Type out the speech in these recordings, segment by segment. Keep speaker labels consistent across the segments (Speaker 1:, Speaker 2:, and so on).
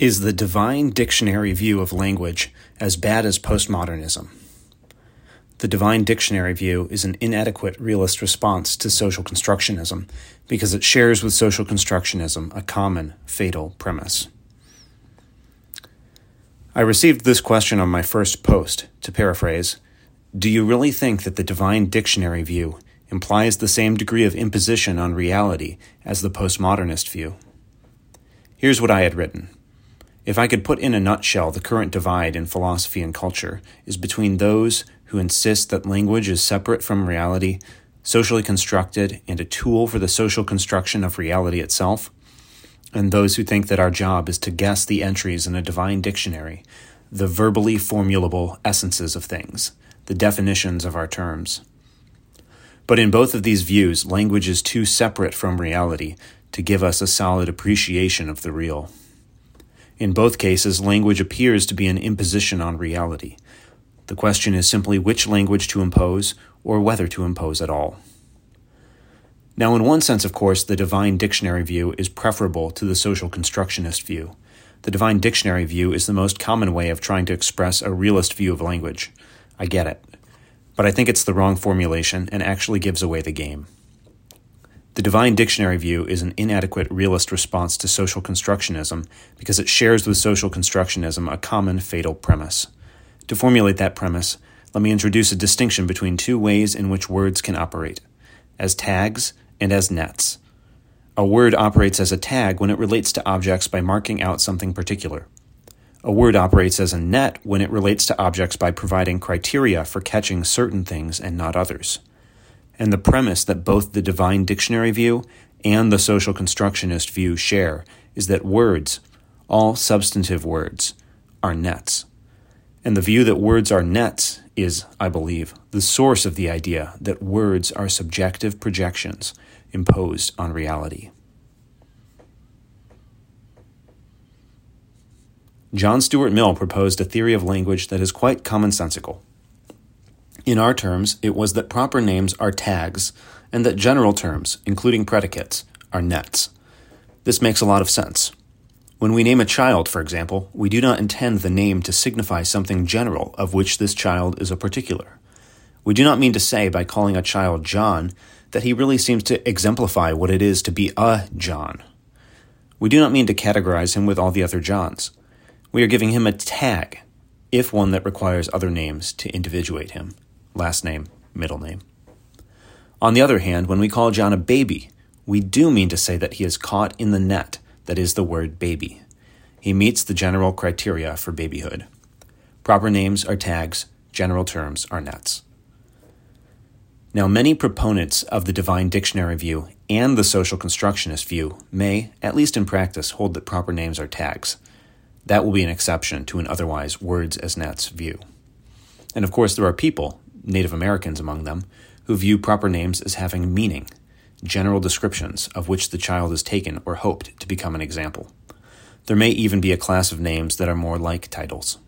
Speaker 1: Is the divine dictionary view of language as bad as postmodernism? The divine dictionary view is an inadequate realist response to social constructionism because it shares with social constructionism a common, fatal premise. I received this question on my first post. To paraphrase, do you really think that the divine dictionary view implies the same degree of imposition on reality as the postmodernist view? Here's what I had written. If I could put in a nutshell, the current divide in philosophy and culture is between those who insist that language is separate from reality, socially constructed, and a tool for the social construction of reality itself, and those who think that our job is to guess the entries in a divine dictionary, the verbally formulable essences of things, the definitions of our terms. But in both of these views, language is too separate from reality to give us a solid appreciation of the real. In both cases, language appears to be an imposition on reality. The question is simply which language to impose or whether to impose at all. Now, in one sense, of course, the divine dictionary view is preferable to the social constructionist view. The divine dictionary view is the most common way of trying to express a realist view of language. I get it. But I think it's the wrong formulation and actually gives away the game. The divine dictionary view is an inadequate realist response to social constructionism because it shares with social constructionism a common fatal premise. To formulate that premise, let me introduce a distinction between two ways in which words can operate as tags and as nets. A word operates as a tag when it relates to objects by marking out something particular. A word operates as a net when it relates to objects by providing criteria for catching certain things and not others and the premise that both the divine dictionary view and the social constructionist view share is that words, all substantive words, are nets. And the view that words are nets is, I believe, the source of the idea that words are subjective projections imposed on reality. John Stuart Mill proposed a theory of language that is quite commonsensical. In our terms, it was that proper names are tags, and that general terms, including predicates, are nets. This makes a lot of sense. When we name a child, for example, we do not intend the name to signify something general of which this child is a particular. We do not mean to say by calling a child John that he really seems to exemplify what it is to be a John. We do not mean to categorize him with all the other Johns. We are giving him a tag, if one that requires other names to individuate him last name, middle name. On the other hand, when we call John a baby, we do mean to say that he is caught in the net that is the word baby. He meets the general criteria for babyhood. Proper names are tags, general terms are nets. Now, many proponents of the divine dictionary view and the social constructionist view may, at least in practice, hold that proper names are tags. That will be an exception to an otherwise words as nets view. And of course, there are people, Native Americans among them, who view proper names as having meaning, general descriptions of which the child is taken or hoped to become an example. There may even be a class of names that are more like titles.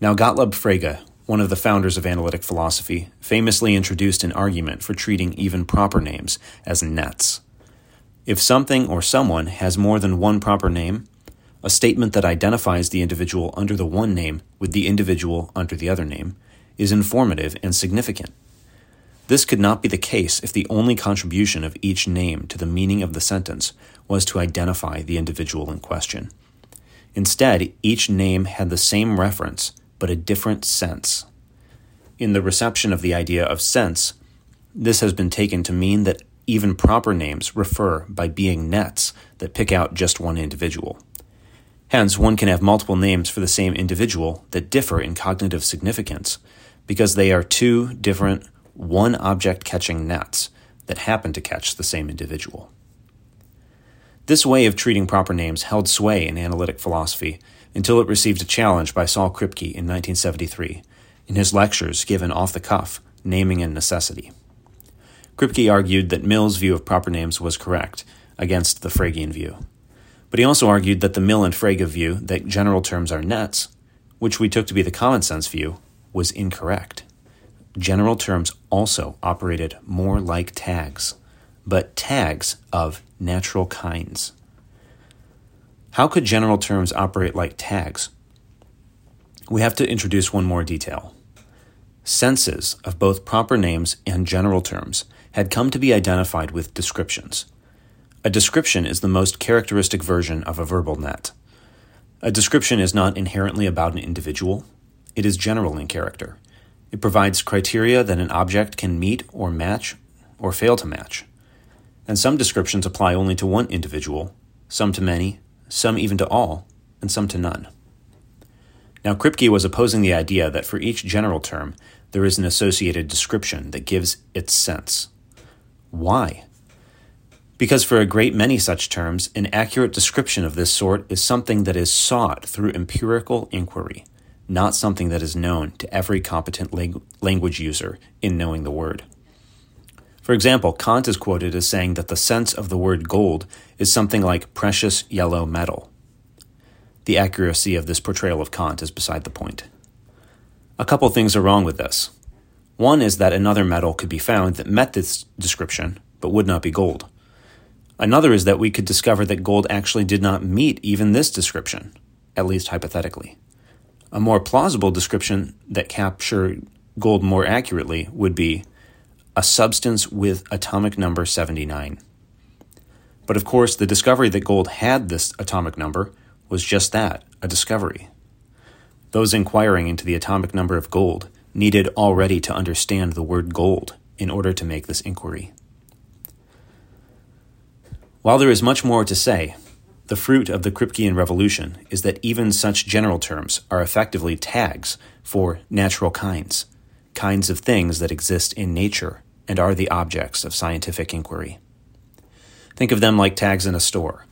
Speaker 1: Now, Gottlob Frege, one of the founders of analytic philosophy, famously introduced an argument for treating even proper names as nets. If something or someone has more than one proper name, a statement that identifies the individual under the one name with the individual under the other name, is informative and significant. This could not be the case if the only contribution of each name to the meaning of the sentence was to identify the individual in question. Instead, each name had the same reference, but a different sense. In the reception of the idea of sense, this has been taken to mean that even proper names refer by being nets that pick out just one individual. Hence, one can have multiple names for the same individual that differ in cognitive significance, because they are two different one object catching nets that happen to catch the same individual. This way of treating proper names held sway in analytic philosophy until it received a challenge by Saul Kripke in 1973 in his lectures given off the cuff, Naming and Necessity. Kripke argued that Mill's view of proper names was correct against the Fregean view. But he also argued that the Mill and Frege view that general terms are nets, which we took to be the common sense view, was incorrect. General terms also operated more like tags, but tags of natural kinds. How could general terms operate like tags? We have to introduce one more detail. Senses of both proper names and general terms had come to be identified with descriptions. A description is the most characteristic version of a verbal net. A description is not inherently about an individual, it is general in character. It provides criteria that an object can meet or match or fail to match. And some descriptions apply only to one individual, some to many, some even to all, and some to none. Now, Kripke was opposing the idea that for each general term, there is an associated description that gives its sense. Why? Because for a great many such terms, an accurate description of this sort is something that is sought through empirical inquiry, not something that is known to every competent lang- language user in knowing the word. For example, Kant is quoted as saying that the sense of the word gold is something like precious yellow metal. The accuracy of this portrayal of Kant is beside the point. A couple things are wrong with this. One is that another metal could be found that met this description, but would not be gold. Another is that we could discover that gold actually did not meet even this description, at least hypothetically. A more plausible description that captured gold more accurately would be a substance with atomic number 79. But of course, the discovery that gold had this atomic number was just that a discovery. Those inquiring into the atomic number of gold needed already to understand the word gold in order to make this inquiry. While there is much more to say, the fruit of the Kripkean revolution is that even such general terms are effectively tags for natural kinds, kinds of things that exist in nature and are the objects of scientific inquiry. Think of them like tags in a store.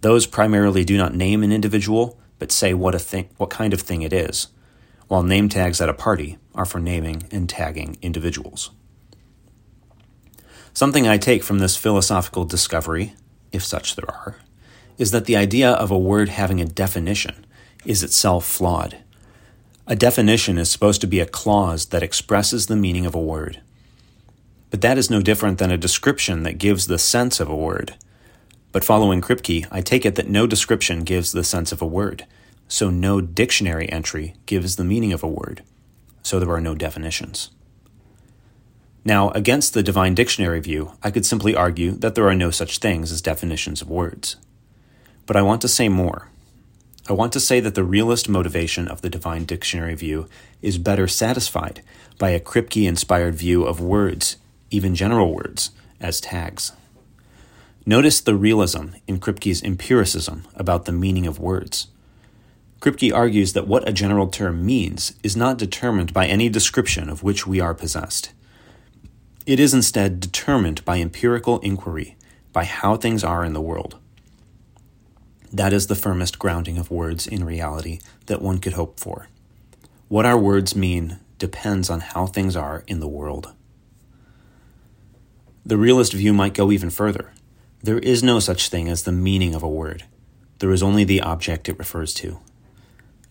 Speaker 1: Those primarily do not name an individual, but say what a thing, what kind of thing it is, while name tags at a party are for naming and tagging individuals. Something I take from this philosophical discovery, if such there are, is that the idea of a word having a definition is itself flawed. A definition is supposed to be a clause that expresses the meaning of a word. But that is no different than a description that gives the sense of a word. But following Kripke, I take it that no description gives the sense of a word, so no dictionary entry gives the meaning of a word, so there are no definitions. Now, against the divine dictionary view, I could simply argue that there are no such things as definitions of words. But I want to say more. I want to say that the realist motivation of the divine dictionary view is better satisfied by a Kripke inspired view of words, even general words, as tags. Notice the realism in Kripke's empiricism about the meaning of words. Kripke argues that what a general term means is not determined by any description of which we are possessed. It is instead determined by empirical inquiry, by how things are in the world. That is the firmest grounding of words in reality that one could hope for. What our words mean depends on how things are in the world. The realist view might go even further. There is no such thing as the meaning of a word, there is only the object it refers to.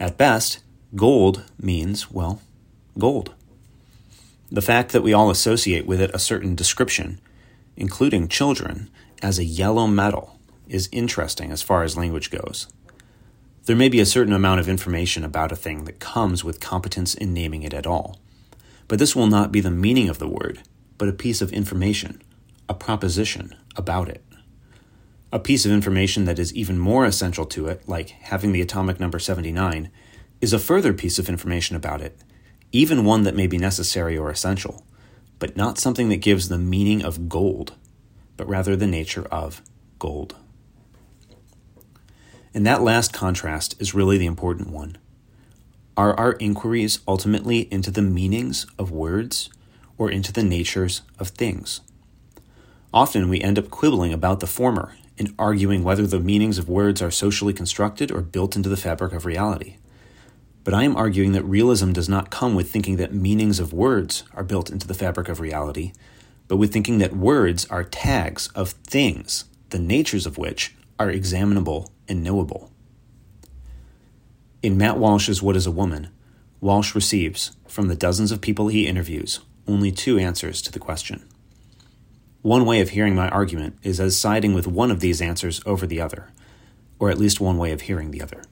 Speaker 1: At best, gold means, well, gold. The fact that we all associate with it a certain description, including children, as a yellow metal is interesting as far as language goes. There may be a certain amount of information about a thing that comes with competence in naming it at all. But this will not be the meaning of the word, but a piece of information, a proposition about it. A piece of information that is even more essential to it, like having the atomic number 79, is a further piece of information about it, even one that may be necessary or essential, but not something that gives the meaning of gold, but rather the nature of gold. And that last contrast is really the important one. Are our inquiries ultimately into the meanings of words or into the natures of things? Often we end up quibbling about the former and arguing whether the meanings of words are socially constructed or built into the fabric of reality. But I am arguing that realism does not come with thinking that meanings of words are built into the fabric of reality, but with thinking that words are tags of things, the natures of which are examinable and knowable. In Matt Walsh's What is a Woman, Walsh receives, from the dozens of people he interviews, only two answers to the question. One way of hearing my argument is as siding with one of these answers over the other, or at least one way of hearing the other.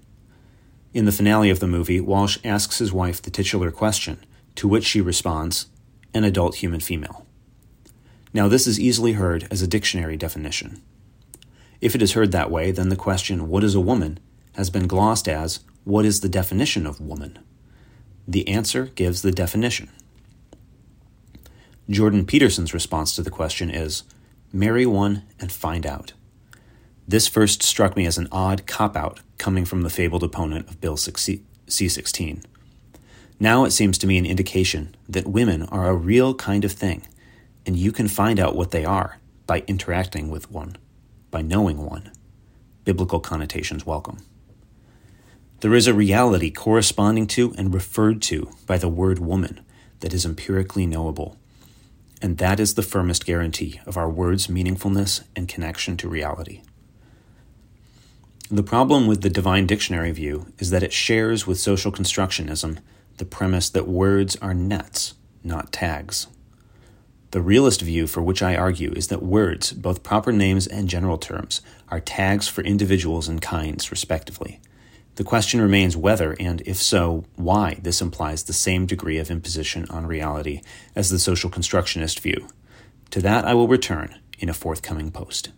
Speaker 1: In the finale of the movie, Walsh asks his wife the titular question, to which she responds, an adult human female. Now, this is easily heard as a dictionary definition. If it is heard that way, then the question, what is a woman, has been glossed as, what is the definition of woman? The answer gives the definition. Jordan Peterson's response to the question is, marry one and find out. This first struck me as an odd cop out coming from the fabled opponent of Bill C 16. Now it seems to me an indication that women are a real kind of thing, and you can find out what they are by interacting with one, by knowing one. Biblical connotations welcome. There is a reality corresponding to and referred to by the word woman that is empirically knowable, and that is the firmest guarantee of our word's meaningfulness and connection to reality. The problem with the divine dictionary view is that it shares with social constructionism the premise that words are nets, not tags. The realist view for which I argue is that words, both proper names and general terms, are tags for individuals and kinds, respectively. The question remains whether, and if so, why this implies the same degree of imposition on reality as the social constructionist view. To that I will return in a forthcoming post.